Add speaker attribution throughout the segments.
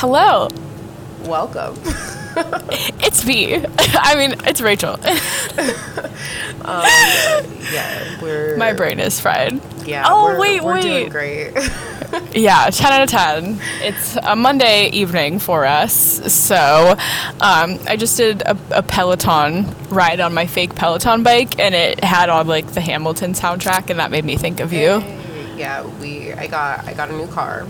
Speaker 1: Hello,
Speaker 2: Welcome.
Speaker 1: it's me. I mean, it's Rachel.
Speaker 2: yeah, we're
Speaker 1: My brain is fried.
Speaker 2: Yeah.
Speaker 1: Oh,
Speaker 2: we're,
Speaker 1: wait,
Speaker 2: we're doing
Speaker 1: wait.
Speaker 2: great.
Speaker 1: Yeah, 10 out of 10. It's a Monday evening for us. So um, I just did a, a Peloton ride on my fake Peloton bike, and it had on like the Hamilton soundtrack, and that made me think of you.
Speaker 2: yeah, we. I got. I got a new car,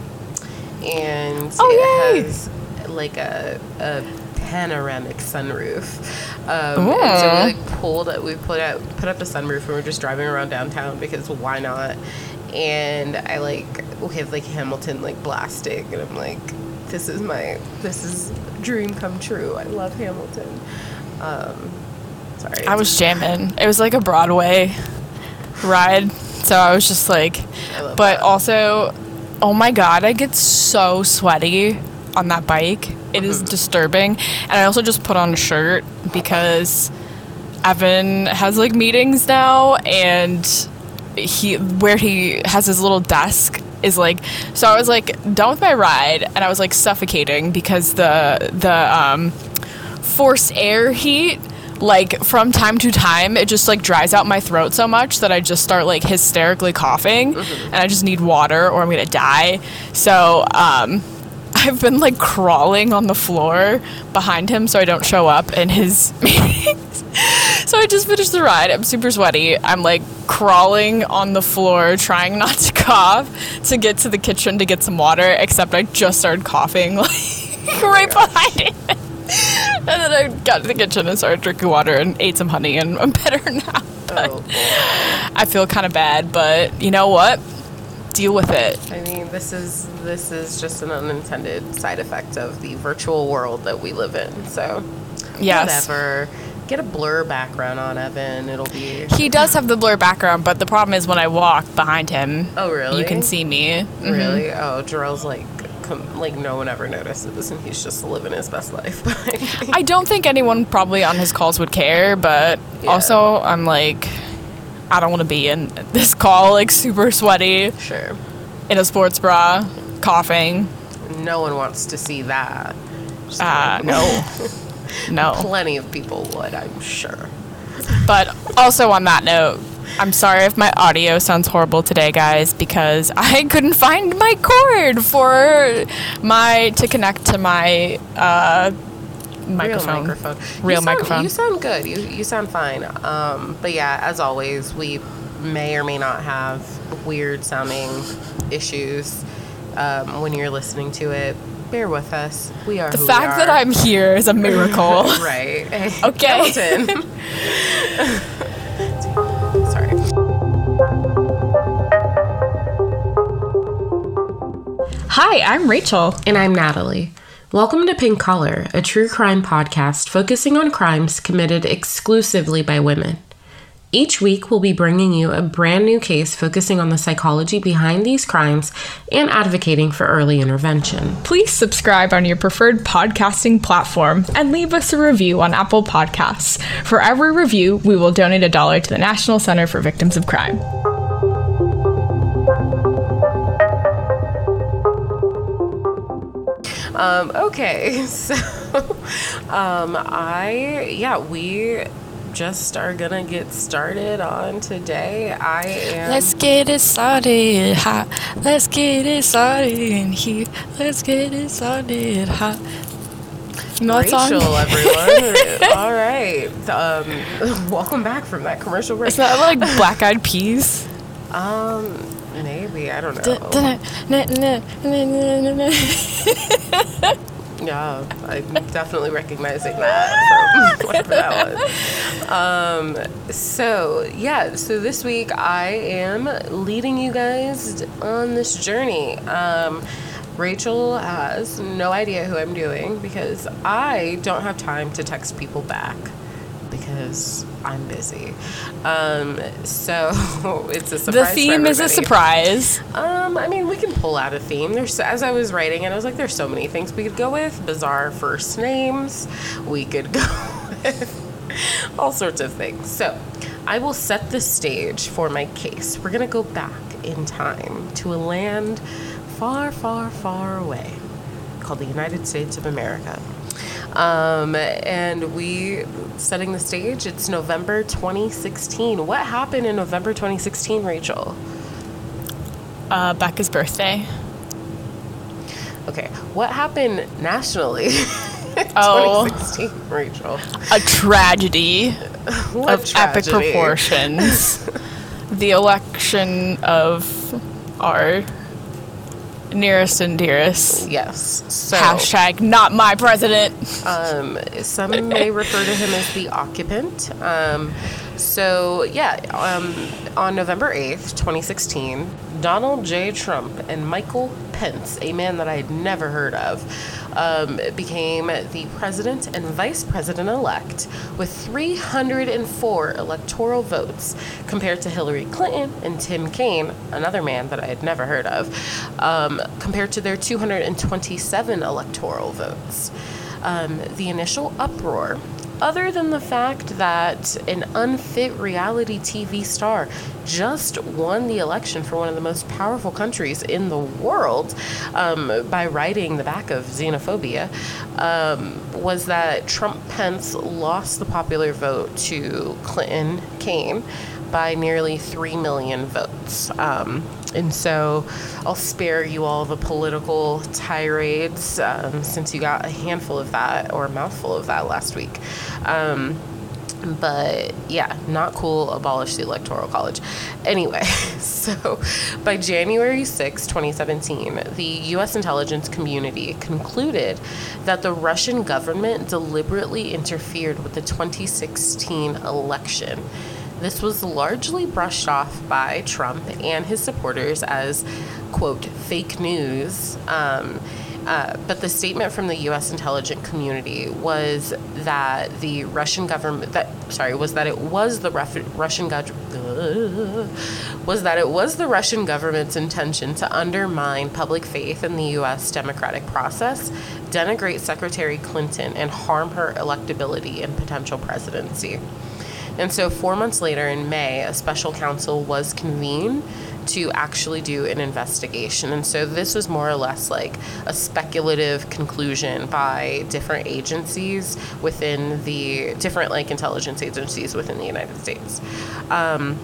Speaker 2: and
Speaker 1: Oh, yay.
Speaker 2: it has like a a panoramic sunroof. Um, and so we like pulled. We put out put up the sunroof, and we're just driving around downtown because why not? And I like we have like Hamilton like blasting, and I'm like, this is my this is dream come true. I love Hamilton. Um, sorry,
Speaker 1: I was jamming. It was like a Broadway ride. So I was just like, but
Speaker 2: that.
Speaker 1: also, oh my God, I get so sweaty on that bike. It is disturbing. And I also just put on a shirt because Evan has like meetings now and he where he has his little desk is like so I was like done with my ride and I was like suffocating because the the um forced air heat like from time to time it just like dries out my throat so much that i just start like hysterically coughing and i just need water or i'm gonna die so um i've been like crawling on the floor behind him so i don't show up in his meetings so i just finished the ride i'm super sweaty i'm like crawling on the floor trying not to cough to get to the kitchen to get some water except i just started coughing like right behind it and then I got to the kitchen and started drinking water and ate some honey, and I'm better now.
Speaker 2: Oh.
Speaker 1: I feel kind of bad, but you know what? Deal with it.
Speaker 2: I mean, this is this is just an unintended side effect of the virtual world that we live in. So,
Speaker 1: Yes.
Speaker 2: whatever. Get a blur background on Evan. It'll be.
Speaker 1: He does have the blur background, but the problem is when I walk behind him,
Speaker 2: Oh, really?
Speaker 1: you can see me. Mhm.
Speaker 2: Really? Oh, Jarrell's like, like no one ever notices, and he's just living his best life.
Speaker 1: I don't think anyone probably on his calls would care, but
Speaker 2: Yeah.
Speaker 1: also I'm like, I don't want to be in this call like super sweaty
Speaker 2: sure.
Speaker 1: in a sports bra, coughing.
Speaker 2: No one wants to see that. Just
Speaker 1: Uh, no, no.
Speaker 2: Plenty of people would, I'm sure.
Speaker 1: But also on that note, I'm sorry if my audio sounds horrible today, guys, because I couldn't find my cord for my to connect to my uh, microphone.
Speaker 2: Real microphone.
Speaker 1: Real
Speaker 2: you sound. You sound good. You you sound fine. Um, but yeah, as always, we may or may not have weird sounding issues um, when you're listening to it. Bear with us. We are
Speaker 1: The
Speaker 2: who we
Speaker 1: fact that. I'm here is a miracle.
Speaker 2: right. Hey,
Speaker 1: Okay.
Speaker 2: Hamilton. Sorry.
Speaker 1: Hi, I'm Rachel.
Speaker 2: And I'm Natalie. Welcome to Pink Collar, a true crime podcast focusing on crimes committed exclusively by women. Each week, we'll be bringing you a brand new case focusing on the psychology behind these crimes and advocating for early intervention.
Speaker 1: Please subscribe on your preferred podcasting platform and leave us a review on Apple Podcasts. For every review, we will donate a dollar to the National Center for Victims of Crime.
Speaker 2: Um, okay, so um, I, yeah, we just are gonna get started on today. I am.
Speaker 1: Let's get it started hot. Let's get it started in here. Let's get it started hot.
Speaker 2: Rachel,
Speaker 1: song?
Speaker 2: everyone. All right. Um, welcome back from that commercial break.
Speaker 1: Is that like Black Eyed Peas?
Speaker 2: Um, maybe I don't know. Yeah, I'm definitely recognizing that from whatever that was. Um, so yeah, so this week I am leading you guys on this journey. Um, Rachel has no idea who I'm doing because I don't have time to text people back because I'm busy. Um, so it's a
Speaker 1: The
Speaker 2: surprise. for
Speaker 1: theme is a surprise.
Speaker 2: Um, I mean, we can pull out a theme. There's as I was writing and I was like, there's so many things we could go with. Bizarre first names. We could go with all sorts of things. So, I will set the stage for my case. We're gonna go back in time to a land far, far, far away called the United States of America. Um, and we setting the stage. It's November 2016. What happened in November 2016, Rachel?
Speaker 1: Uh, Becca's birthday.
Speaker 2: Okay, what happened nationally?
Speaker 1: Oh.
Speaker 2: 2016, Rachel.
Speaker 1: A tragedy of epic proportions. the election of our nearest and dearest.
Speaker 2: Yes. So,
Speaker 1: Hashtag not my president.
Speaker 2: um, some may refer to him as the occupant. Um, so, yeah, um, on November 8th, 2016, Donald J. Trump and Michael Pence, a man that I had never heard of, um, became the president and vice president elect with 304 electoral votes compared to Hillary Clinton and Tim Kaine, another man that I had never heard of, um, compared to their 227 electoral votes. Um, the initial uproar other than the fact that an unfit reality TV star just won the election for one of the most powerful countries in the world um, by riding the back of xenophobia, um, was that Trump Pence lost the popular vote to Clinton Kaine by nearly 3 million votes. Um, and so I'll spare you all the political tirades um, since you got a handful of that or a mouthful of that last week. Um, but yeah, not cool. Abolish the Electoral College. Anyway, so by January 6, 2017, the U.S. intelligence community concluded that the Russian government deliberately interfered with the 2016 election. This was largely brushed off by Trump and his supporters as, quote, fake news. Um, uh, but the statement from the U.S. intelligence community was that the Russian government, that sorry, was that it was the Ref- Russian government, was that it was the Russian government's intention to undermine public faith in the U.S. democratic process, denigrate Secretary Clinton, and harm her electability and potential presidency. And so, four months later in May, a special counsel was convened to actually do an investigation. And so, this was more or less like a speculative conclusion by different agencies within the different, like, intelligence agencies within the United States. Um,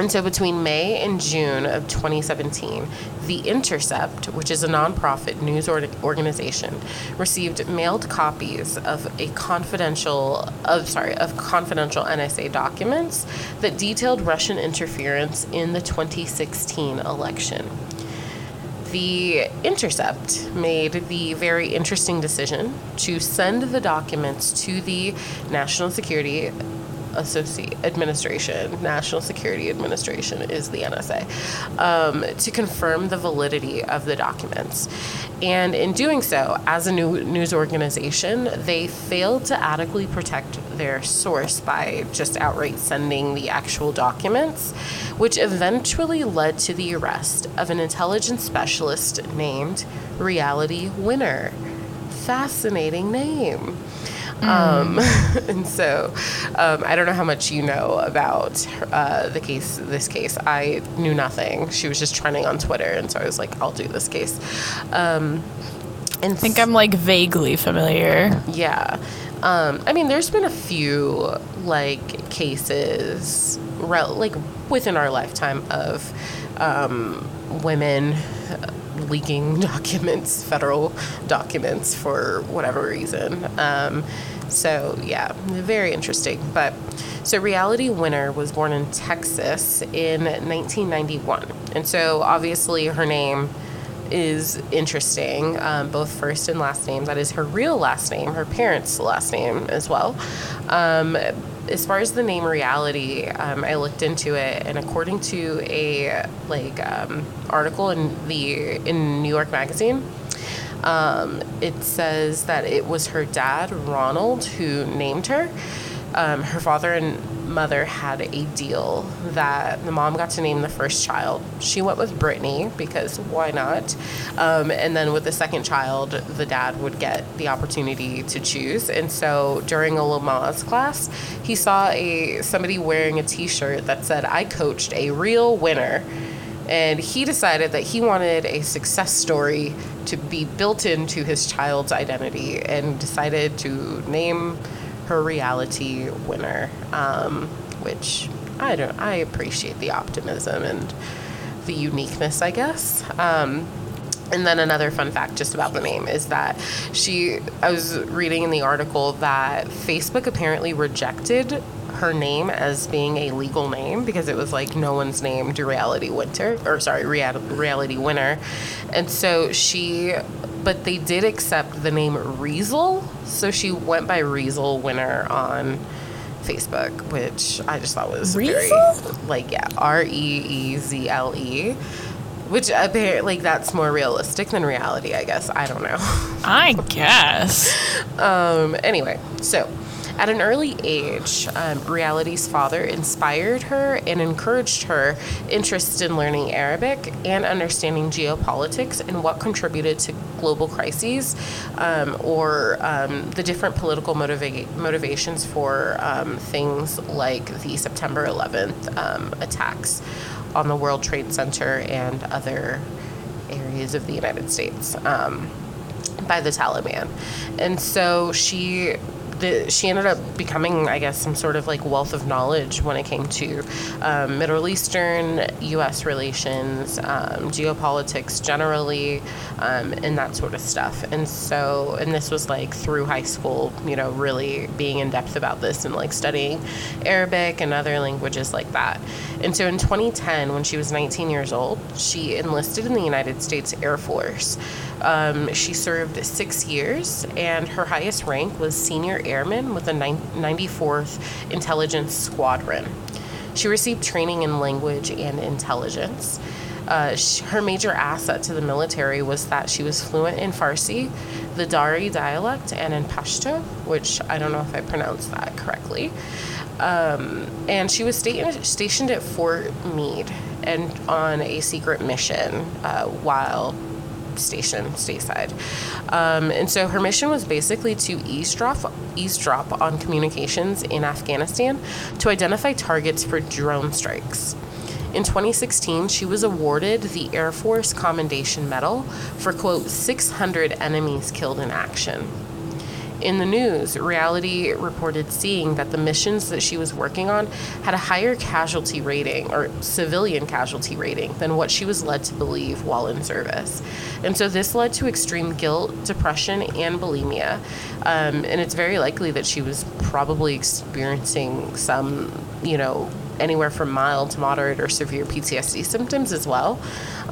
Speaker 2: and so between May and June of 2017, The Intercept, which is a nonprofit news or- organization, received mailed copies of a confidential of sorry, of confidential NSA documents that detailed Russian interference in the 2016 election. The Intercept made the very interesting decision to send the documents to the National Security Associate Administration, National Security Administration is the NSA, um, to confirm the validity of the documents. And in doing so, as a new news organization, they failed to adequately protect their source by just outright sending the actual documents, which eventually led to the arrest of an intelligence specialist named Reality Winner. Fascinating name. Um, and so, um, I don't know how much you know about uh, the case. This case, I knew nothing. She was just trending on Twitter, and so I was like, "I'll do this case." Um, and
Speaker 1: I think I'm like vaguely familiar.
Speaker 2: yeah. Um, I mean, there's been a few like cases, rel- like within our lifetime of um, women leaking documents, federal documents for whatever reason. Um, so yeah, very interesting. But so Reality Winner was born in Texas in 1991, and so obviously her name is interesting, um, both first and last name. That is her real last name, her parents' last name as well. Um, as far as the name reality, um, I looked into it, and according to a like um, article in the in New York Magazine, um, it says that it was her dad Ronald who named her. um, her father and mother had a deal that the mom got to name the first child. She went with Brittany because why not? Um, and then with the second child, the dad would get the opportunity to choose. And so during a Lamaze class, he saw a somebody wearing a T-shirt that said, "I coached a real winner." And he decided that he wanted a success story to be built into his child's identity and decided to name her reality winner, um, which I don't. I appreciate the optimism and the uniqueness, I guess. Um, and then another fun fact just about the name is that she, I was reading in the article that Facebook apparently rejected her name as being a legal name because it was like no one's named reality winter or sorry reality winner and so she but they did accept the name Reezle, so she went by Reezle Winner on Facebook, which I just thought was Reezle? very like yeah, R E E Z L E. Which apparently like that's more realistic than reality, I guess. I don't know.
Speaker 1: I guess.
Speaker 2: um anyway, so at an early age, um, Reality's father inspired her and encouraged her interest in learning Arabic and understanding geopolitics and what contributed to global crises um, or um, the different political motiva- motivations for um, things like the September 11th um, attacks on the World Trade Center and other areas of the United States um, by the Taliban. And so she the, she ended up becoming, I guess, some sort of like wealth of knowledge when it came to um, Middle Eastern, U.S. relations, um, geopolitics generally, um, and that sort of stuff. And so, and this was like through high school, you know, really being in depth about this and like studying Arabic and other languages like that. And so in 2010, when she was 19 years old, she enlisted in the United States Air Force. Um, she served six years, and her highest rank was senior airman with the 94th Intelligence Squadron. She received training in language and intelligence. Uh, she, her major asset to the military was that she was fluent in Farsi, the Dari dialect, and in Pashto, which I don't know if I pronounced that correctly. Um, and she was sta- stationed at Fort Meade and on a secret mission uh, while station stateside. Um, and so her mission was basically to eavesdrop, eavesdrop on communications in Afghanistan to identify targets for drone strikes. In 2016, she was awarded the Air Force Commendation Medal for, quote, 600 enemies killed in action. In the news, Reality reported seeing that the missions that she was working on had a higher casualty rating or civilian casualty rating than what she was led to believe while in service. And so this led to extreme guilt, depression, and bulimia. Um, and it's very likely that she was probably experiencing some, you know, anywhere from mild to moderate or severe PTSD symptoms as well,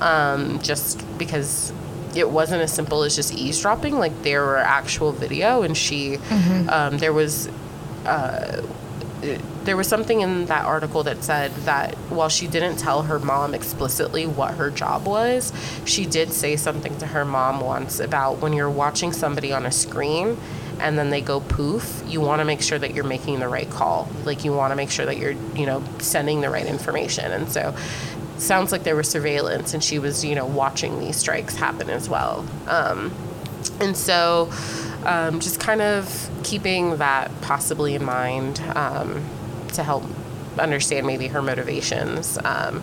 Speaker 2: um, just because it wasn't as simple as just eavesdropping. Like there were actual video, and she, mm-hmm. um, there was. Uh, there was something in that article that said that while she didn't tell her mom explicitly what her job was, she did say something to her mom once about when you're watching somebody on a screen and then they go poof, you want to make sure that you're making the right call. Like you want to make sure that you're, you know, sending the right information. And so sounds like there was surveillance and she was, you know, watching these strikes happen as well. Um, and so um, just kind of keeping that possibly in mind um, to help understand maybe her motivations. Um,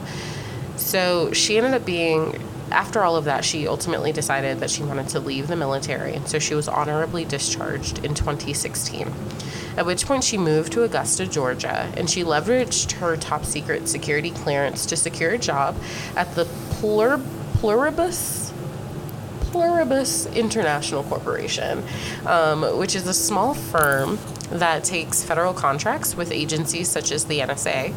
Speaker 2: so she ended up being after all of that, she ultimately decided that she wanted to leave the military, so she was honorably discharged in 2016. At which point, she moved to Augusta, Georgia, and she leveraged her top secret security clearance to secure a job at the Plur- Pluribus Pluribus International Corporation, um, which is a small firm that takes federal contracts with agencies such as the NSA,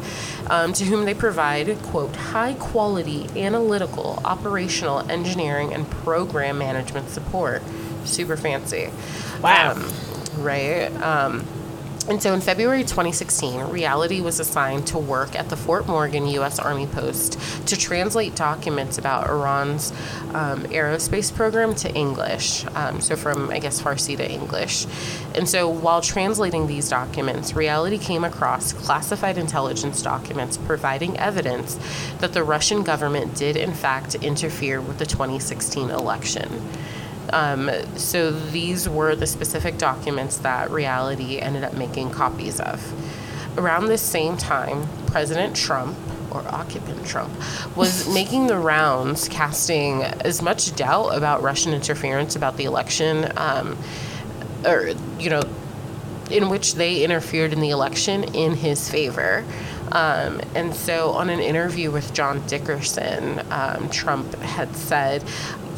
Speaker 2: um, to whom they provide, quote, high quality analytical, operational, engineering, and program management support. Super fancy.
Speaker 1: Wow.
Speaker 2: Um, right? Um, And so in February 2016, Reality was assigned to work at the Fort Morgan U.S. Army Post to translate documents about Iran's um, aerospace program to English. Um, so from, I guess, Farsi to English. And so while translating these documents, Reality came across classified intelligence documents providing evidence that the Russian government did, in fact, interfere with the 2016 election. Um, so these were the specific documents that Reality ended up making copies of. Around this same time, President Trump, or occupant Trump, was making the rounds, casting as much doubt about Russian interference about the election, um, or, you know, in which they interfered in the election in his favor. Um, and so, on an interview with John Dickerson, um, Trump had said,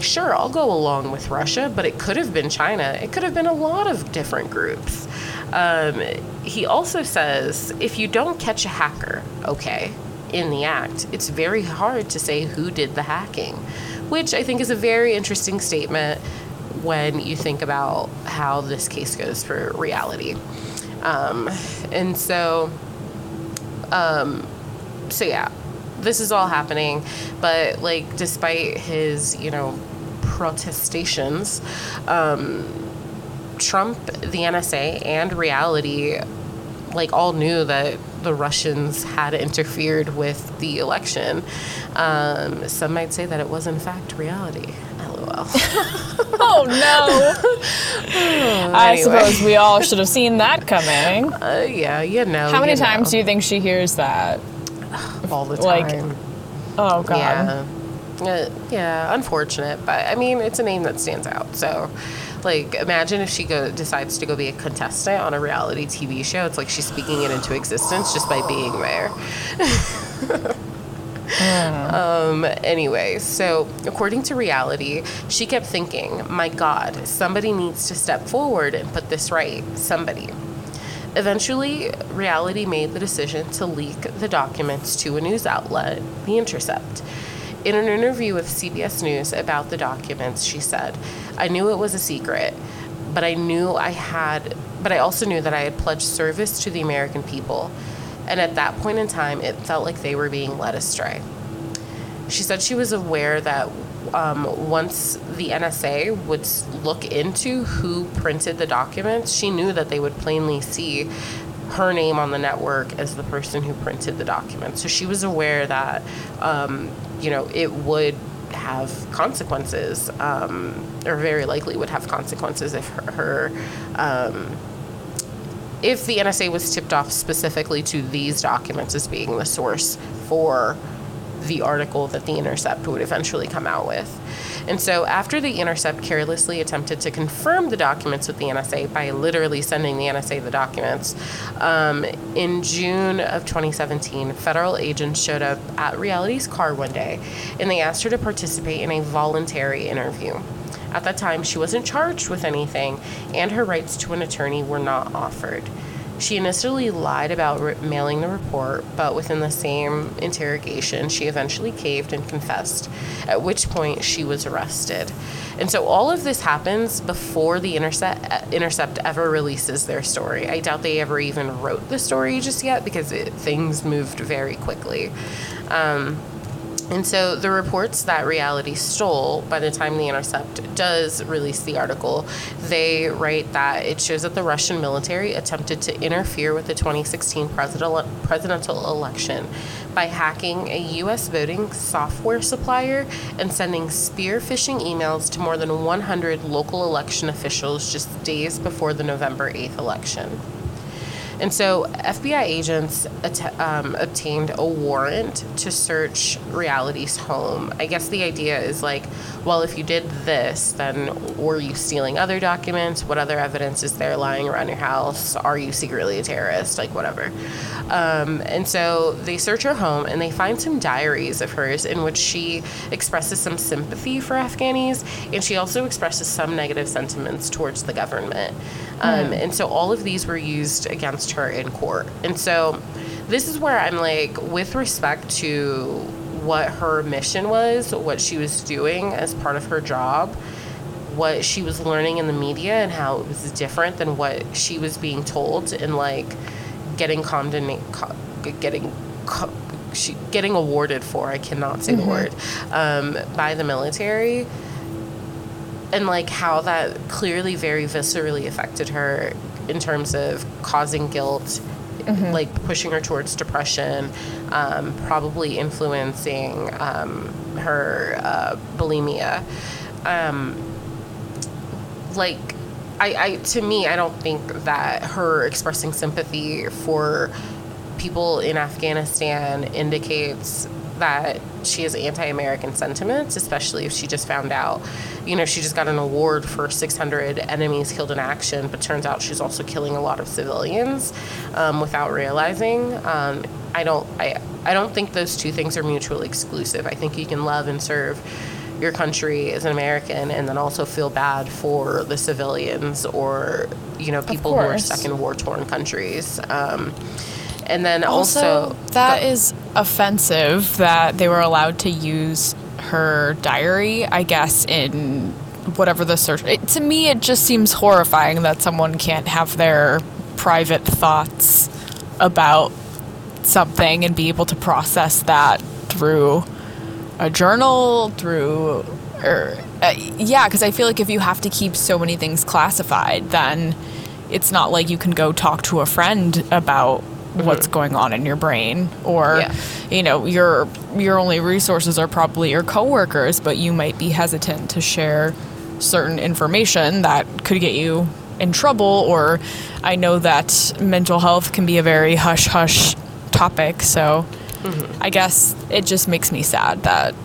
Speaker 2: Sure, I'll go along with Russia, but it could have been China. It could have been a lot of different groups. Um, he also says, If you don't catch a hacker, okay, in the act, it's very hard to say who did the hacking, which I think is a very interesting statement when you think about how this case goes for reality. Um, and so, um, so yeah, this is all happening, but like, despite his, you know, protestations, um, Trump, the NSA, and reality, like, all knew that the Russians had interfered with the election. Um, some might say that it was, in fact, reality. LOL.
Speaker 1: Oh no! I suppose we all should have seen that coming.
Speaker 2: Uh, yeah, you know.
Speaker 1: How many
Speaker 2: you know.
Speaker 1: times do you think she hears that?
Speaker 2: all the
Speaker 1: like,
Speaker 2: time?
Speaker 1: Oh god.
Speaker 2: Yeah. Uh, yeah, unfortunate, but I mean, it's a name that stands out. So, like, imagine if she go decides to go be a contestant on a reality TV show. It's like she's speaking it into existence just by being there. um, anyway, so according to reality, she kept thinking, my God, somebody needs to step forward and put this right. Somebody. Eventually, reality made the decision to leak the documents to a news outlet, The Intercept. In an interview with CBS News about the documents, she said, I knew it was a secret, but I knew I had, but I also knew that I had pledged service to the American people. And at that point in time, it felt like they were being led astray. She said she was aware that um, once the NSA would look into who printed the documents, she knew that they would plainly see her name on the network as the person who printed the document. So she was aware that, um, you know, it would have consequences, um, or very likely would have consequences if her, her um, if the NSA was tipped off specifically to these documents as being the source for the article that the Intercept would eventually come out with. And so, after the Intercept carelessly attempted to confirm the documents with the NSA by literally sending the NSA the documents, um, in June of 2017, federal agents showed up at Reality's car one day and they asked her to participate in a voluntary interview. At that time, she wasn't charged with anything, and her rights to an attorney were not offered. She initially lied about re- mailing the report, but within the same interrogation, she eventually caved and confessed, at which point she was arrested. And so all of this happens before the Intercept, Intercept ever releases their story. I doubt they ever even wrote the story just yet because it, things moved very quickly. Um, and so the reports that reality stole by the time the Intercept does release the article, they write that it shows that the Russian military attempted to interfere with the 2016 presidential election by hacking a U.S. voting software supplier and sending spear phishing emails to more than 100 local election officials just days before the November 8th election. And so FBI agents um, obtained a warrant to search Reality's home. I guess the idea is like, well, if you did this, then were you stealing other documents? What other evidence is there lying around your house? Are you secretly a terrorist? Like, whatever. Um, and so they search her home and they find some diaries of hers in which she expresses some sympathy for Afghanis and she also expresses some negative sentiments towards the government. Um, and so all of these were used against her in court. And so this is where I'm like, with respect to what her mission was, what she was doing as part of her job, what she was learning in the media and how it was different than what she was being told and like getting condemned, getting she, getting awarded for. I cannot say the word um, by the military, and like how that clearly very viscerally affected her in terms of causing guilt. Like pushing her towards depression, um, probably influencing um, her uh, bulimia. Um, like I, I to me i don't think that her expressing sympathy for people in afghanistan indicates that she has anti-american sentiments especially if she just found out you know she just got an award for 600 enemies killed in action but turns out she's also killing a lot of civilians um, without realizing. Um, i don't I, I don't think those two things are mutually exclusive. I think you can love and serve your country as an American and then also feel bad for the civilians or, you know, people who are stuck in war torn countries. Um, and then
Speaker 1: Also,
Speaker 2: also,
Speaker 1: that is offensive that they were allowed to use her diary, I guess, in whatever the search. It, to me, it just seems horrifying that someone can't have their private thoughts about something and be able to process that through a journal, through. Or, uh, yeah, because I feel like if you have to keep so many things classified, then it's not like you can go talk to a friend about what's uh-huh. going on in your brain or
Speaker 2: Yeah.
Speaker 1: you know your your only resources are probably your coworkers but you might be hesitant to share certain information that could get you in trouble or I know that mental health can be a very hush hush topic so mm-hmm. I guess it just makes me sad that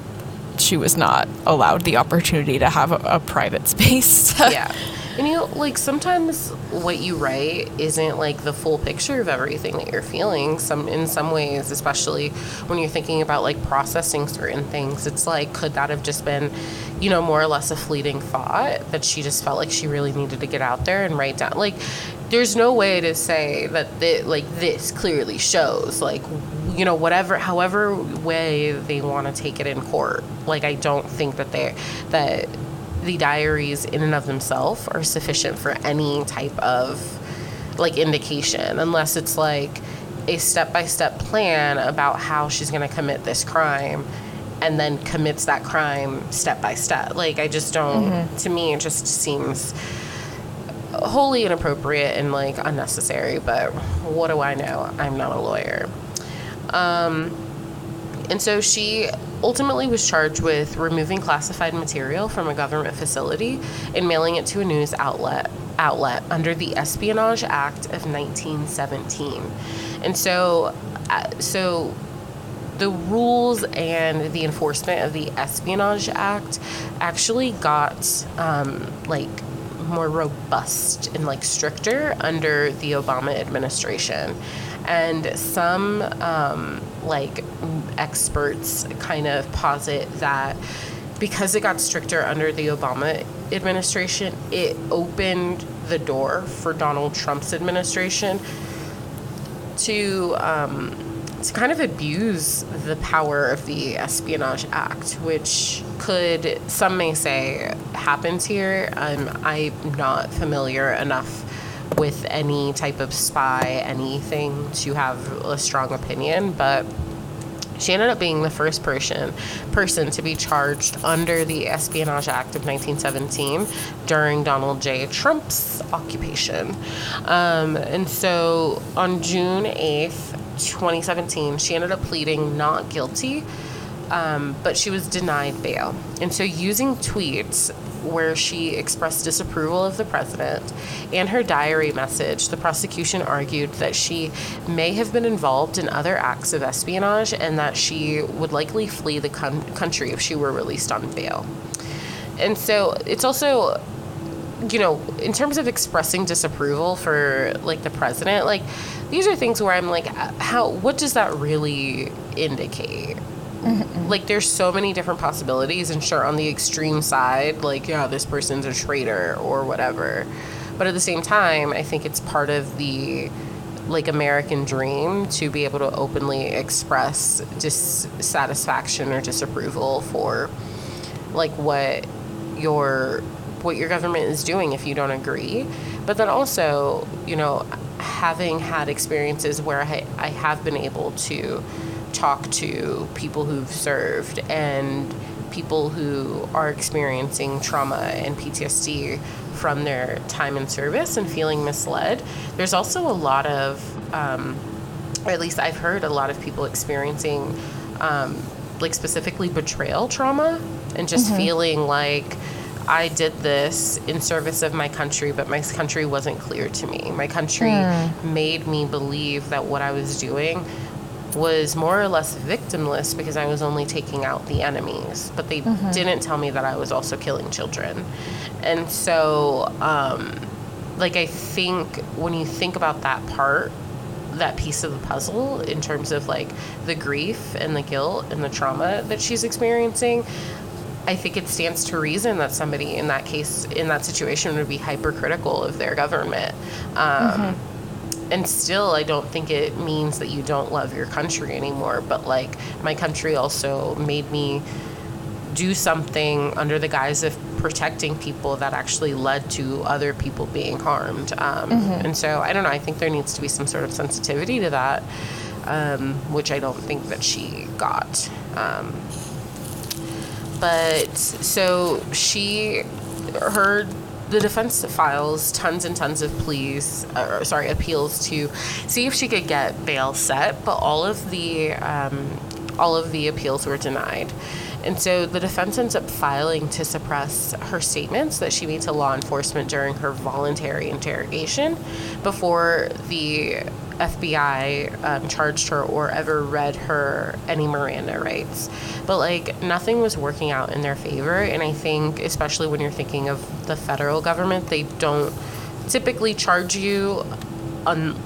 Speaker 1: she was not allowed the opportunity to have a, a private space
Speaker 2: yeah. And you know, like sometimes what you write isn't like the full picture of everything that you're feeling. Some in some ways, especially when you're thinking about like processing certain things, it's like could that have just been, you know, more or less a fleeting thought that she just felt like she really needed to get out there and write down. Like, there's no way to say that the, like this clearly shows like you know whatever however way they want to take it in court. Like I don't think that they that the diaries in and of themselves are sufficient for any type of like indication unless it's like a step-by-step plan about how she's going to commit this crime and then commits that crime step by step. Like i just don't to me it just seems wholly inappropriate and like unnecessary but what do i know? I'm not a lawyer. Um and so she ultimately was charged with removing classified material from a government facility and mailing it to a news outlet outlet under the Espionage Act of 1917. And so uh, so the rules and the enforcement of the Espionage Act actually got um, like more robust and like stricter under the Obama administration. And some um, like experts kind of posit that because it got stricter under the Obama administration, it opened the door for Donald Trump's administration to um, to kind of abuse the power of the Espionage Act, which could some may say happens here. Um, I'm not familiar enough with any type of spy anything to have a strong opinion, but she ended up being the first person person to be charged under the Espionage Act of 1917 during Donald J. Trump's occupation. Um, and so on June 8th, 2017, she ended up pleading not guilty, um, but she was denied bail. And so using tweets where she expressed disapproval of the president and her diary message, the prosecution argued that she may have been involved in other acts of espionage and that she would likely flee the con- country if she were released on bail. And so it's also you know, in terms of expressing disapproval for like the president, like these are things where I'm like, uh, how, what does that really indicate? Like, there's so many different possibilities, and sure, on the extreme side, like, yeah, this person's a traitor or whatever. But at the same time, I think it's part of the like American dream to be able to openly express dissatisfaction or disapproval for like what your what your government is doing if you don't agree. But then also, you know, having had experiences where I, I have been able to talk to people who've served and people who are experiencing trauma and PTSD from their time in service and feeling misled. There's also a lot of, um, or at least I've heard a lot of people experiencing, um, like specifically betrayal trauma and just feeling like I did this in service of my country, but my country wasn't clear to me. My country made me believe that what I was doing was more or less victimless because I was only taking out the enemies, but they didn't tell me that I was also killing children. And so, um, like, I think when you think about that part, that piece of the puzzle in terms of like the grief and the guilt and the trauma that she's experiencing, I think it stands to reason that somebody in that case, in that situation, would be hypercritical of their government. Um, And still, I don't think it means that you don't love your country anymore. But like, my country also made me do something under the guise of protecting people that actually led to other people being harmed. Um, And so, I don't know, I think there needs to be some sort of sensitivity to that, um, which I don't think that she got. Um, but so she, her, the defense files tons and tons of pleas, or sorry, appeals to see if she could get bail set, but all of the, um, all of the appeals were denied. And so the defense ends up filing to suppress her statements that she made to law enforcement during her voluntary interrogation before the FBI um, charged her or ever read her any Miranda rights. But like nothing was working out in their favor. And I think, especially when you're thinking of the federal government, they don't typically charge you on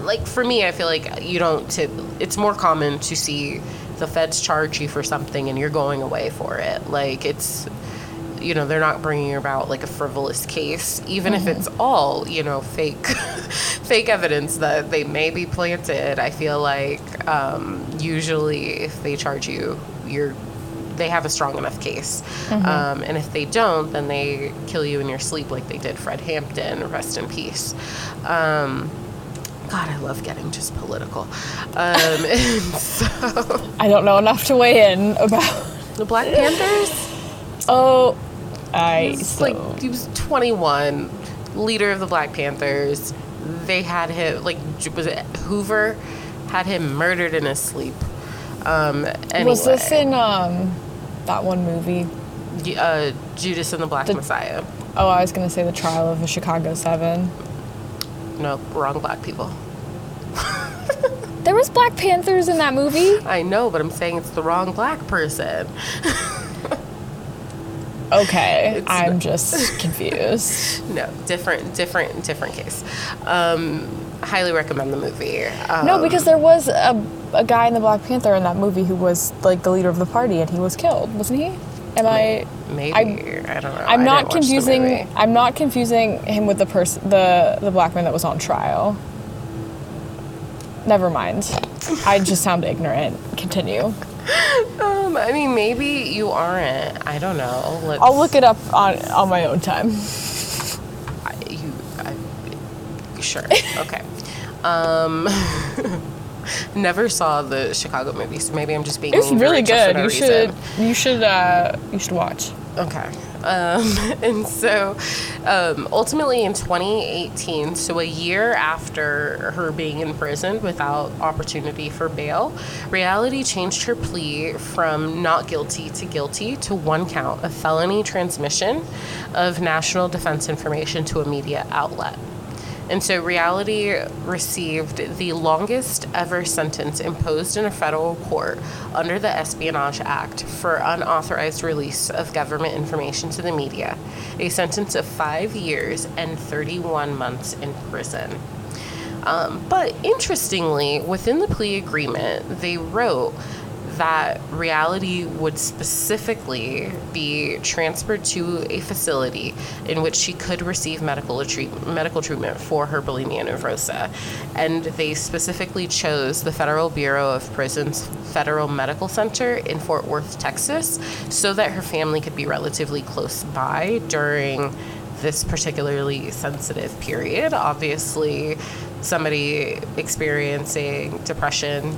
Speaker 2: like for me i feel like you don't tip it's more common to see the feds charge you for something and you're going away for it. Like it's you know they're not bringing about like a frivolous case even if it's all you know fake fake evidence that they may be planted. I feel like um, usually if they charge you you're they have a strong enough case. Um, and if they don't then they kill you in your sleep like they did fred hampton. Rest in peace. Um, God, I love getting just political. Um, so,
Speaker 1: I don't know enough to weigh in about.
Speaker 2: the Black Panthers,
Speaker 1: Oh, I so,
Speaker 2: like he was 21, leader of the Black Panthers. They had him like was it Hoover had him murdered in his sleep. Um, anyway,
Speaker 1: was this in um that one movie?
Speaker 2: uh, Judas and the Black
Speaker 1: The-
Speaker 2: Messiah?
Speaker 1: Oh, I was gonna say the Trial of the Chicago Seven.
Speaker 2: No, wrong black people.
Speaker 1: There was Black Panthers in that movie.
Speaker 2: I know, but I'm saying it's the wrong black person.
Speaker 1: Okay,
Speaker 2: It's
Speaker 1: I'm
Speaker 2: not-
Speaker 1: just confused.
Speaker 2: No, different, different, different case. Um, highly recommend the movie. Um,
Speaker 1: no, because there was a, a guy in the Black Panther in that movie who was like the leader of the party, and he was killed, wasn't he? Am I?
Speaker 2: Maybe
Speaker 1: I-
Speaker 2: I, don't know.
Speaker 1: I'm not
Speaker 2: didn't watch the
Speaker 1: confusing. I'm not confusing him with the person, the the black man that was on trial. Never mind. I just sound ignorant. Continue.
Speaker 2: Um, I mean, maybe you aren't. I don't know. Let's,
Speaker 1: I'll look it up on on my own time.
Speaker 2: I, you, I, sure. Okay. Um, never saw the Chicago movie, so maybe I'm just being.
Speaker 1: It's really good.
Speaker 2: no
Speaker 1: You should. You should. Uh, you should watch.
Speaker 2: Okay. Um, and so um, ultimately in 2018, so a year after her being imprisoned without opportunity for bail, Reality changed her plea from not guilty to guilty to one count of felony transmission of national defense information to a media outlet. And so Reality received the longest ever sentence imposed in a federal court under the Espionage Act for unauthorized release of government information to the media, a sentence of five years and 31 months in prison. Um, but interestingly, within the plea agreement, they wrote that reality would specifically be transferred to a facility in which she could receive medical treat- medical treatment for her bulimia nervosa. And they specifically chose the Federal Bureau of Prisons Federal Medical Center in Fort Worth, Texas, so that her family could be relatively close by during this particularly sensitive period. Obviously, somebody experiencing depression,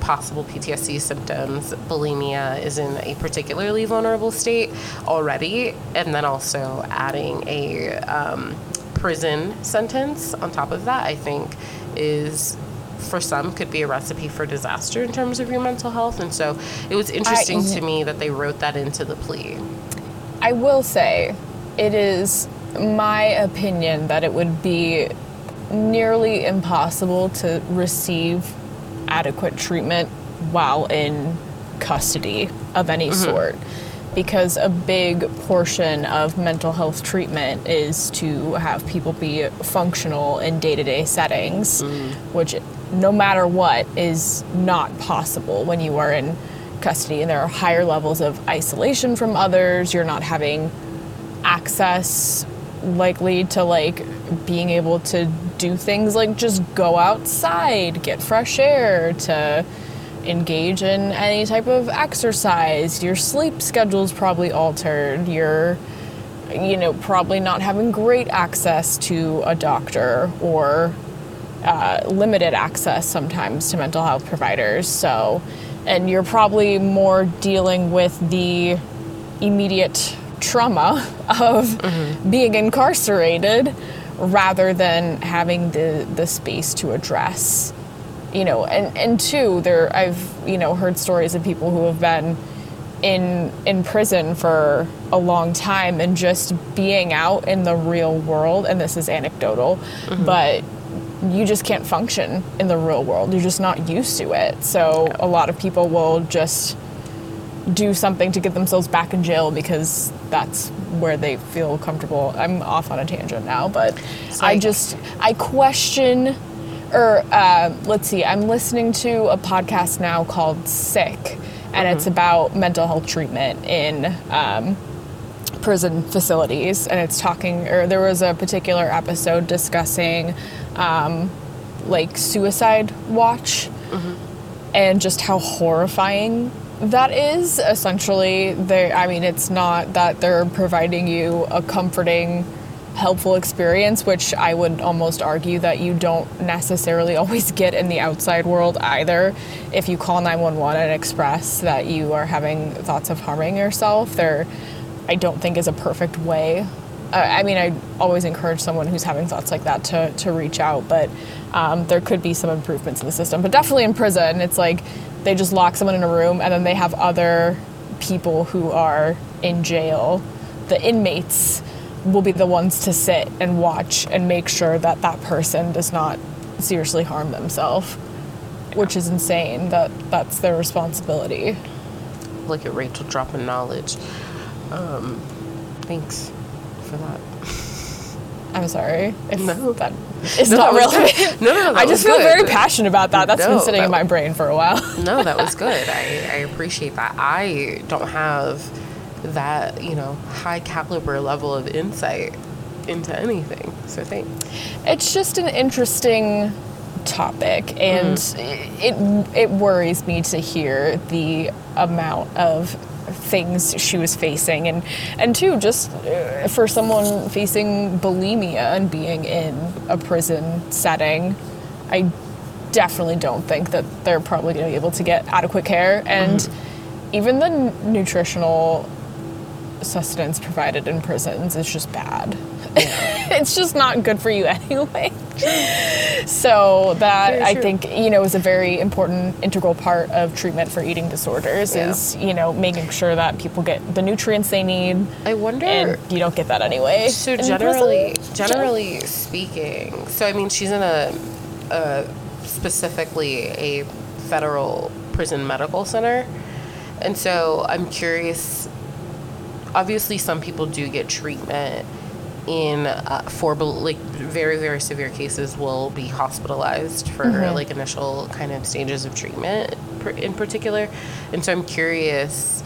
Speaker 2: possible PTSD symptoms, bulimia is in a particularly vulnerable state already, and then also adding a um, prison sentence on top of that, I think is for some could be a recipe for disaster in terms of your mental health. And so it was interesting I, to me that they wrote that into the plea.
Speaker 1: I will say it is my opinion that it would be nearly impossible to receive adequate treatment while in custody of any mm-hmm. sort because a big portion of mental health treatment is to have people be functional in day-to-day settings mm. which no matter what is not possible when you are in custody and there are higher levels of isolation from others you're not having access likely to like being able to do things like just go outside, get fresh air, to engage in any type of exercise. Your sleep schedule's probably altered. You're you know, probably not having great access to a doctor or uh, limited access sometimes to mental health providers. So, and you're probably more dealing with the immediate trauma of mm-hmm. being incarcerated rather than having the, the space to address you know and, and two there i've you know heard stories of people who have been in in prison for a long time and just being out in the real world and this is anecdotal mm-hmm. but you just can't function in the real world you're just not used to it so a lot of people will just do something to get themselves back in jail because that's where they feel comfortable. I'm off on a tangent now, but I just I question or uh, let's see, I'm listening to a podcast now called Sick, and mm-hmm. it's about mental health treatment in um, prison facilities, and it's talking or there was a particular episode discussing um, like suicide watch. Mm-hmm. And just how horrifying that is essentially they I mean it's not that they're providing you a comforting helpful experience which I would almost argue that you don't necessarily always get in the outside world either if you call 911 and express that you are having thoughts of harming yourself there I don't think is a perfect way uh, I mean, I always encourage someone who's having thoughts like that to, to reach out, but um, there could be some improvements in the system. But definitely in prison, it's like they just lock someone in a room and then they have other people who are in jail. The inmates will be the ones to sit and watch and make sure that that person does not seriously harm themselves, which is insane that that's their responsibility.
Speaker 2: Look at Rachel dropping knowledge. Um, thanks for that.
Speaker 1: I'm sorry. If no. that is no, not relevant. No, no, no I just feel good. very passionate about that. That's no, been sitting that, in my brain for a while.
Speaker 2: no, that was good. I, I appreciate that. I don't have that, you know, high caliber level of insight into anything. So thanks.
Speaker 1: It's just an interesting topic and mm-hmm. it it worries me to hear the amount of things she was facing and and two just uh, for someone facing bulimia and being in a prison setting i definitely don't think that they're probably going to be able to get adequate care and mm-hmm. even the nutritional sustenance provided in prisons is just bad yeah. it's just not good for you anyway so that I think you know is a very important integral part of treatment for eating disorders yeah. is you know making sure that people get the nutrients they need.
Speaker 2: I wonder,
Speaker 1: and you don't get that anyway.
Speaker 2: So generally, generally speaking, so I mean she's in a, a specifically a federal prison medical center, and so I'm curious. Obviously, some people do get treatment in uh, for like very very severe cases will be hospitalized for like initial kind of stages of treatment in particular. And so i'm curious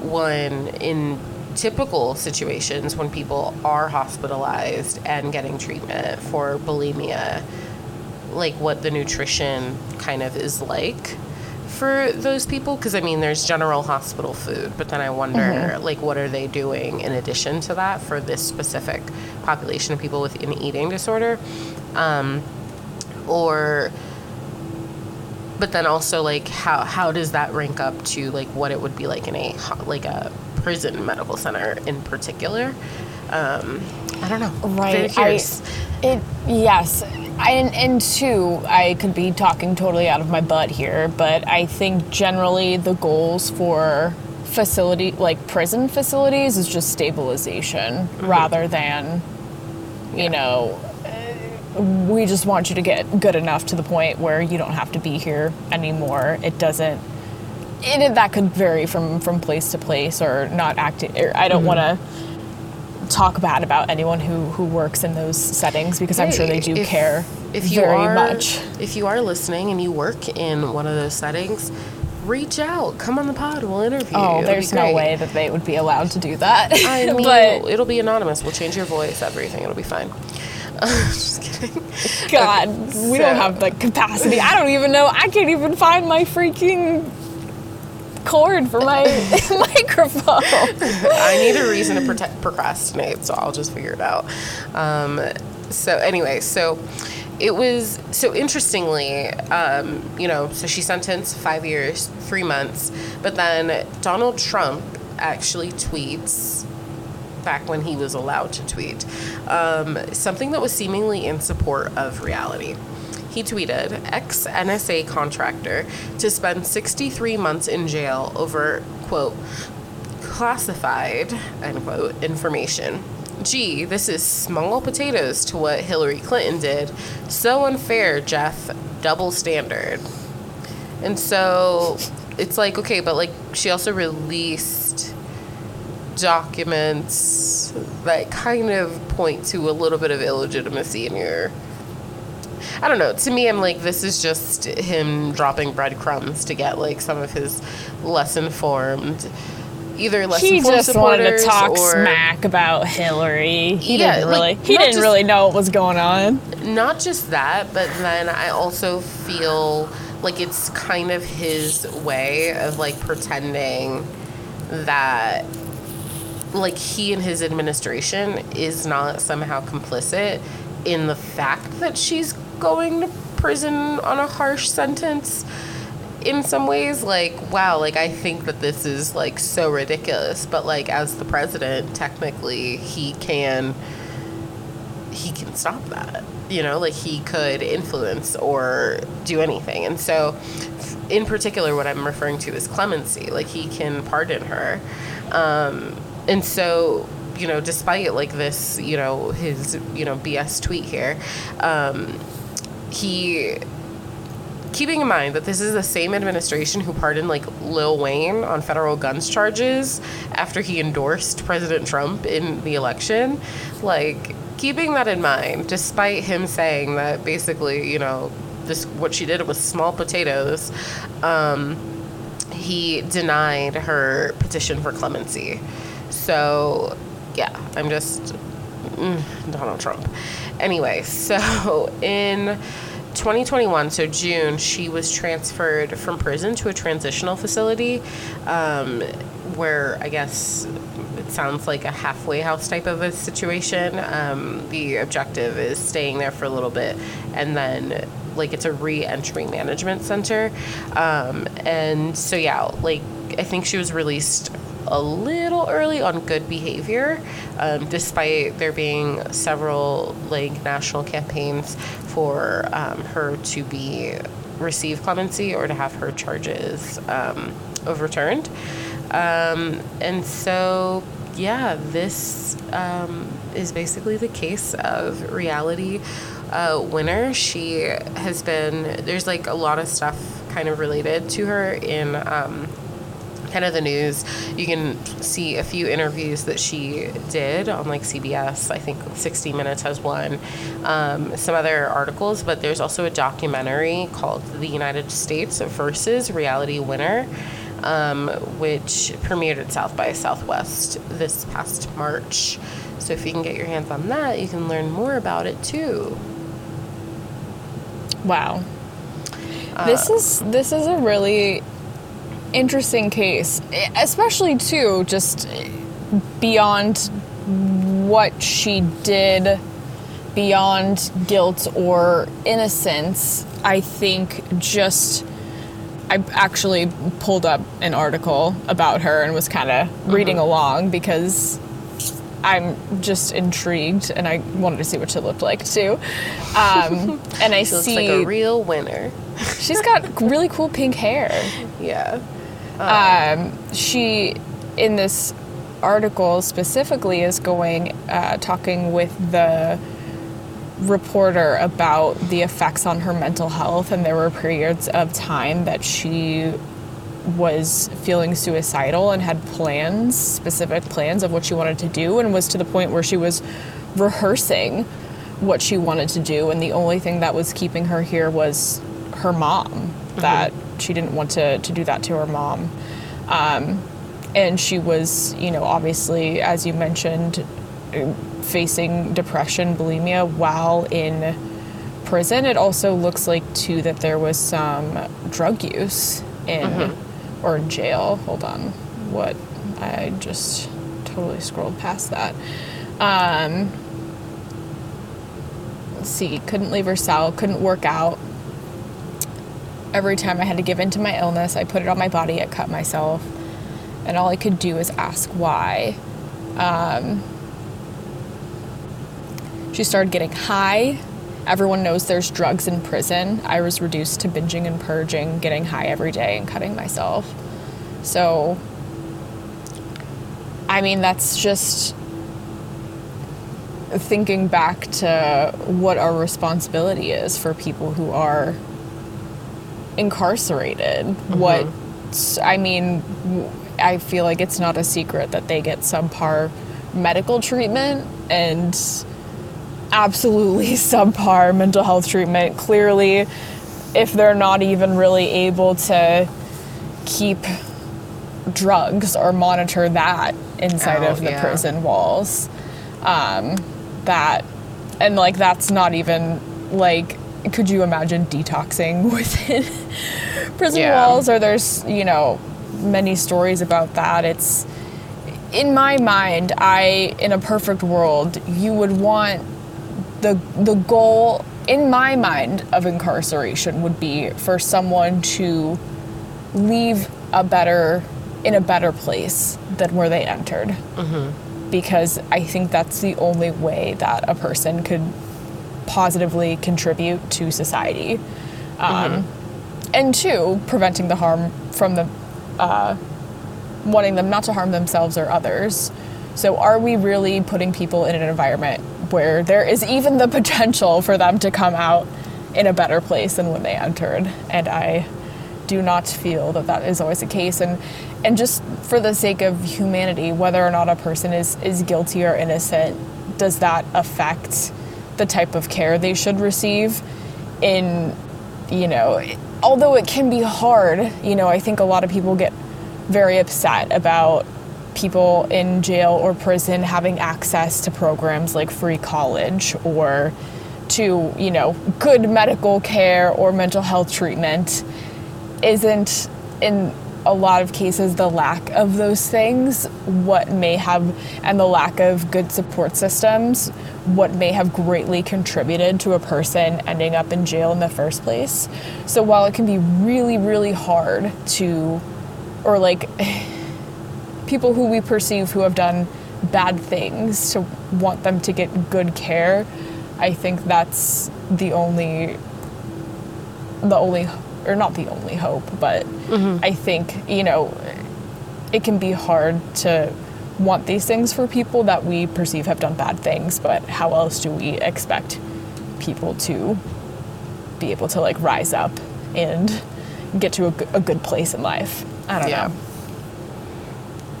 Speaker 2: one in typical situations when people are hospitalized and getting treatment for bulimia like what the nutrition kind of is like for those people? Because i mean there's general hospital food but then i wonder like what are they doing in addition to that for this specific population of people with an eating disorder? Um, or but then also like how how does that rank up to like what it would be like in a like a prison medical center in particular? Um, i don't know.
Speaker 1: Right.
Speaker 2: Very
Speaker 1: I, it yes. And, and two, I could be talking totally out of my butt here, but I think generally the goals for facility like prison facilities is just stabilization rather than you know uh, we just want you to get good enough to the point where you don't have to be here anymore. It doesn't and it, that could vary from from place to place or not acting I don't want to talk bad about anyone who who works in those settings because I'm sure they do
Speaker 2: if-
Speaker 1: care
Speaker 2: if you
Speaker 1: very
Speaker 2: are,
Speaker 1: much.
Speaker 2: If you are listening and you work in one of those settings, reach out. Come on the pod. We'll interview
Speaker 1: oh,
Speaker 2: you. Oh,
Speaker 1: there's no way that they would be allowed to do that.
Speaker 2: I mean,
Speaker 1: but
Speaker 2: it'll be anonymous. We'll change your voice, everything. It'll be fine. Just kidding.
Speaker 1: God,
Speaker 2: Okay,
Speaker 1: we don't have the capacity. I don't even know. I can't even find my freaking cord for my microphone.
Speaker 2: I need a reason to prote- procrastinate, so I'll just figure it out. Um, so anyway, so it was so interestingly, um, you know, so she sentenced five years, three months, but then Donald Trump actually tweets back when he was allowed to tweet um, something that was seemingly in support of reality. He tweeted, ex NSA contractor to spend 63 months in jail over, quote, classified, unquote, information. Gee, this is small potatoes to what Hillary Clinton did. So unfair, Jeff. Double standard. And so it's like, okay, but like she also released documents that kind of point to a little bit of illegitimacy in your I don't know. To me, I'm like, this is just him dropping breadcrumbs to get like some of his less informed, either less
Speaker 1: He
Speaker 2: informed
Speaker 1: just wanted to talk
Speaker 2: or
Speaker 1: smack about Hillary. He
Speaker 2: Yeah,
Speaker 1: didn't
Speaker 2: like,
Speaker 1: really. he didn't
Speaker 2: just-
Speaker 1: really know what was going on.
Speaker 2: not just that, but then I also feel like it's kind of his way of like pretending that like he and his administration is not somehow complicit in the fact that she's going to prison on a harsh sentence in some ways like wow like i think that this is like so ridiculous. But like as the president technically he can he can stop that you know? Like he could influence or do anything. And so in particular what i'm referring to is clemency. Like he can pardon her. Um, and so you know despite like this you know his you know bs tweet here um, he keeping in mind that this is the same administration who pardoned like Lil Wayne on federal guns charges after he endorsed President Trump in the election, like keeping that in mind, despite him saying that basically, you know, this what she did was small potatoes, um, he denied her petition for clemency. So, yeah, I'm just mm, Donald Trump. Anyway, so in 2021, so June, she was transferred from prison to a transitional facility um, where I guess it sounds like a halfway house type of a situation. Um, the objective is staying there for a little bit and then like it's a re-entry management center um, and so yeah like i think she was released a little early on good behavior, um, despite there being several like national campaigns for um, her to be receive clemency or to have her charges um, overturned. Um, and so, yeah, this um, is basically the case of reality uh, winner. She has been there's like a lot of stuff kind of related to her in. Um, kind of the news. You can see a few interviews that she did on like CBS. I think 60 Minutes has one. Um, some other articles, but there's also a documentary called The United States versus Reality Winner. Um, which premiered at South by Southwest this past March. So if you can get your hands on that, you can learn more about it too.
Speaker 1: Wow. this is this is a really interesting case, especially too just beyond what she did beyond guilt or innocence. I think just I actually pulled up an article about her and was kind of reading along because I'm just intrigued and I wanted to see what she looked like too. Um, and I
Speaker 2: She
Speaker 1: see
Speaker 2: like a real winner.
Speaker 1: she's got really cool pink hair.
Speaker 2: Yeah.
Speaker 1: Um, she, in this article specifically, is going uh, talking with the reporter about the effects on her mental health, and there were periods of time that she was feeling suicidal and had plans, specific plans of what she wanted to do, and was to the point where she was rehearsing what she wanted to do, and the only thing that was keeping her here was her mom. That she didn't want to, to do that to her mom. Um, and she was, you know, obviously, as you mentioned, facing depression, bulimia while in prison. It also looks like, too, that there was some drug use in or in jail. Hold on. What? I just totally scrolled past that. Um, let's see. Couldn't leave her cell, couldn't work out. Every time I had to give in to my illness, I put it on my body, I cut myself. And all I could do was ask why. Um, she started getting high. Everyone knows there's drugs in prison. I was reduced to binging and purging, getting high every day, and cutting myself. So, I mean, that's just thinking back to what our responsibility is for people who are incarcerated. What, I mean, I feel like it's not a secret that they get subpar medical treatment and absolutely subpar mental health treatment. Clearly, if they're not even really able to keep drugs or monitor that inside
Speaker 2: Oh,
Speaker 1: of the
Speaker 2: yeah.
Speaker 1: prison walls, um, that and like that's not even like could you imagine detoxing within prison
Speaker 2: Yeah.
Speaker 1: walls? Or there's you know many stories about that? It's in my mind i in a perfect world you would want the the goal in my mind of incarceration would be for someone to leave a better in a better place than where they entered. Mm-hmm. Because i think that's the only way that a person could positively contribute to society. Um, and two preventing the harm from the uh, wanting them not to harm themselves or others. So are we really putting people in an environment where there is even the potential for them to come out in a better place than when they entered? And i do not feel that that is always the case. And and just for the sake of humanity whether or not a person is is guilty or innocent does that affect the type of care they should receive in you know although it can be hard you know i think a lot of people get very upset about people in jail or prison having access to programs like free college or to you know good medical care or mental health treatment isn't in a lot of cases the lack of those things. What may have and the lack of good support systems what may have greatly contributed to a person ending up in jail in the first place. So while it can be really really hard to or like people who we perceive who have done bad things to want them to get good care i think that's the only the only or not the only hope but mm-hmm. i think you know it can be hard to want these things for people that we perceive have done bad things but how else do we expect people to be able to like rise up and get to a good place in life i don't
Speaker 2: Yeah.
Speaker 1: know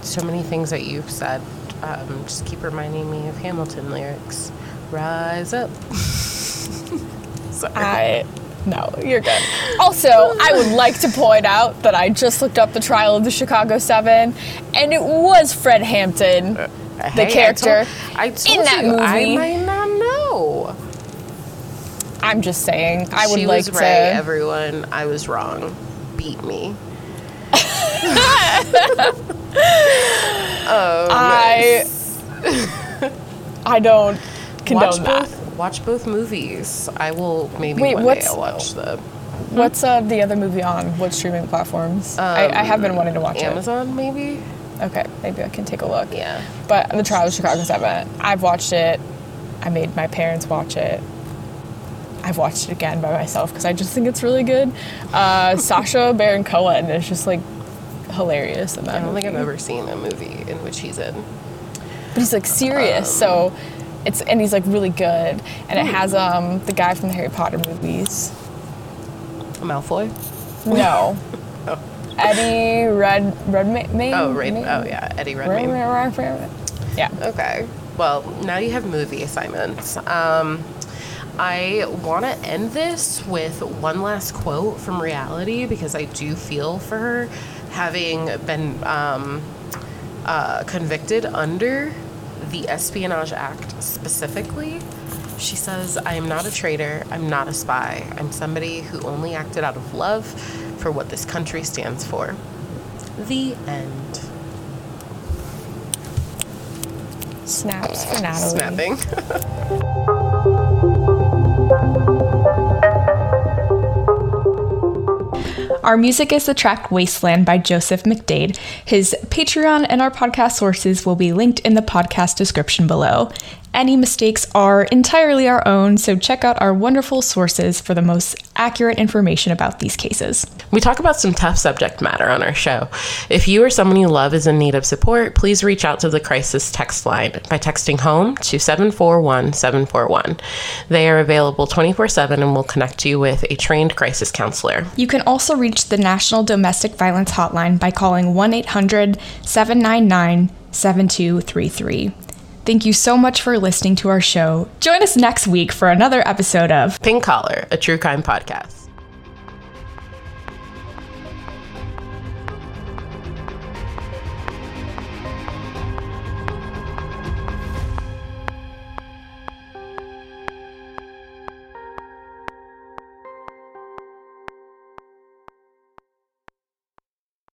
Speaker 2: so many things that you've said um, just keep reminding me of Hamilton lyrics. Rise up.
Speaker 1: Sorry. I no, you're good. Also, I would like to point out that I just looked up the trial of the Chicago Seven, and it was Fred Hampton, uh, the hey, character
Speaker 2: I told, I told in that you, movie. I might not know.
Speaker 1: I'm just saying. I would
Speaker 2: she
Speaker 1: like
Speaker 2: was right, Everyone, I was wrong. Beat me.
Speaker 1: oh, I. I don't condone
Speaker 2: watch
Speaker 1: that.
Speaker 2: Both, watch both movies. I will maybe Wait, one day I'll watch the.
Speaker 1: What's uh, the other movie on? What streaming platforms? Um, I, I, have been wanting to watch
Speaker 2: Amazon,
Speaker 1: it.
Speaker 2: Amazon, maybe.
Speaker 1: Okay, maybe I can take a look.
Speaker 2: Yeah.
Speaker 1: But the Trial of Chicago Seven, I've watched it. I made my parents watch it. I've watched it again by myself because I just think it's really good. Uh, Sacha Baron Cohen is just like hilarious in that.
Speaker 2: I don't think I've ever seen a movie in which he's in.
Speaker 1: But he's like serious, um, so it's and he's like really good, and it has um the guy from the Harry Potter movies.
Speaker 2: Malfoy.
Speaker 1: No. oh. Eddie Red Redmayne.
Speaker 2: Oh, right. Oh, yeah, Eddie Redmayne.
Speaker 1: Yeah.
Speaker 2: Okay. Well, now you have movie assignments. Um, I want to end this with one last quote from reality because I do feel for her having been um, uh, convicted under the Espionage Act specifically. She says, I am not a traitor. I'm not a spy. I'm somebody who only acted out of love for what this country stands for. The end.
Speaker 1: Snaps for Natalie.
Speaker 2: Snapping.
Speaker 1: Our music is the track Wasteland by Joseph McDade. His Patreon and our podcast sources will be linked in the podcast description below. Any mistakes are entirely our own, so check out our wonderful sources for the most accurate information about these cases.
Speaker 2: We talk about some tough subject matter on our show. If you or someone you love is in need of support, please reach out to the crisis text line by texting home to 741 741. They are available 24 7 and will connect you with a trained crisis counselor.
Speaker 1: You can also reach the National Domestic Violence Hotline by calling 1 800 799 7233. Thank you so much for listening to our show. Join us next week for another episode of
Speaker 2: Pink Collar, a true crime podcast.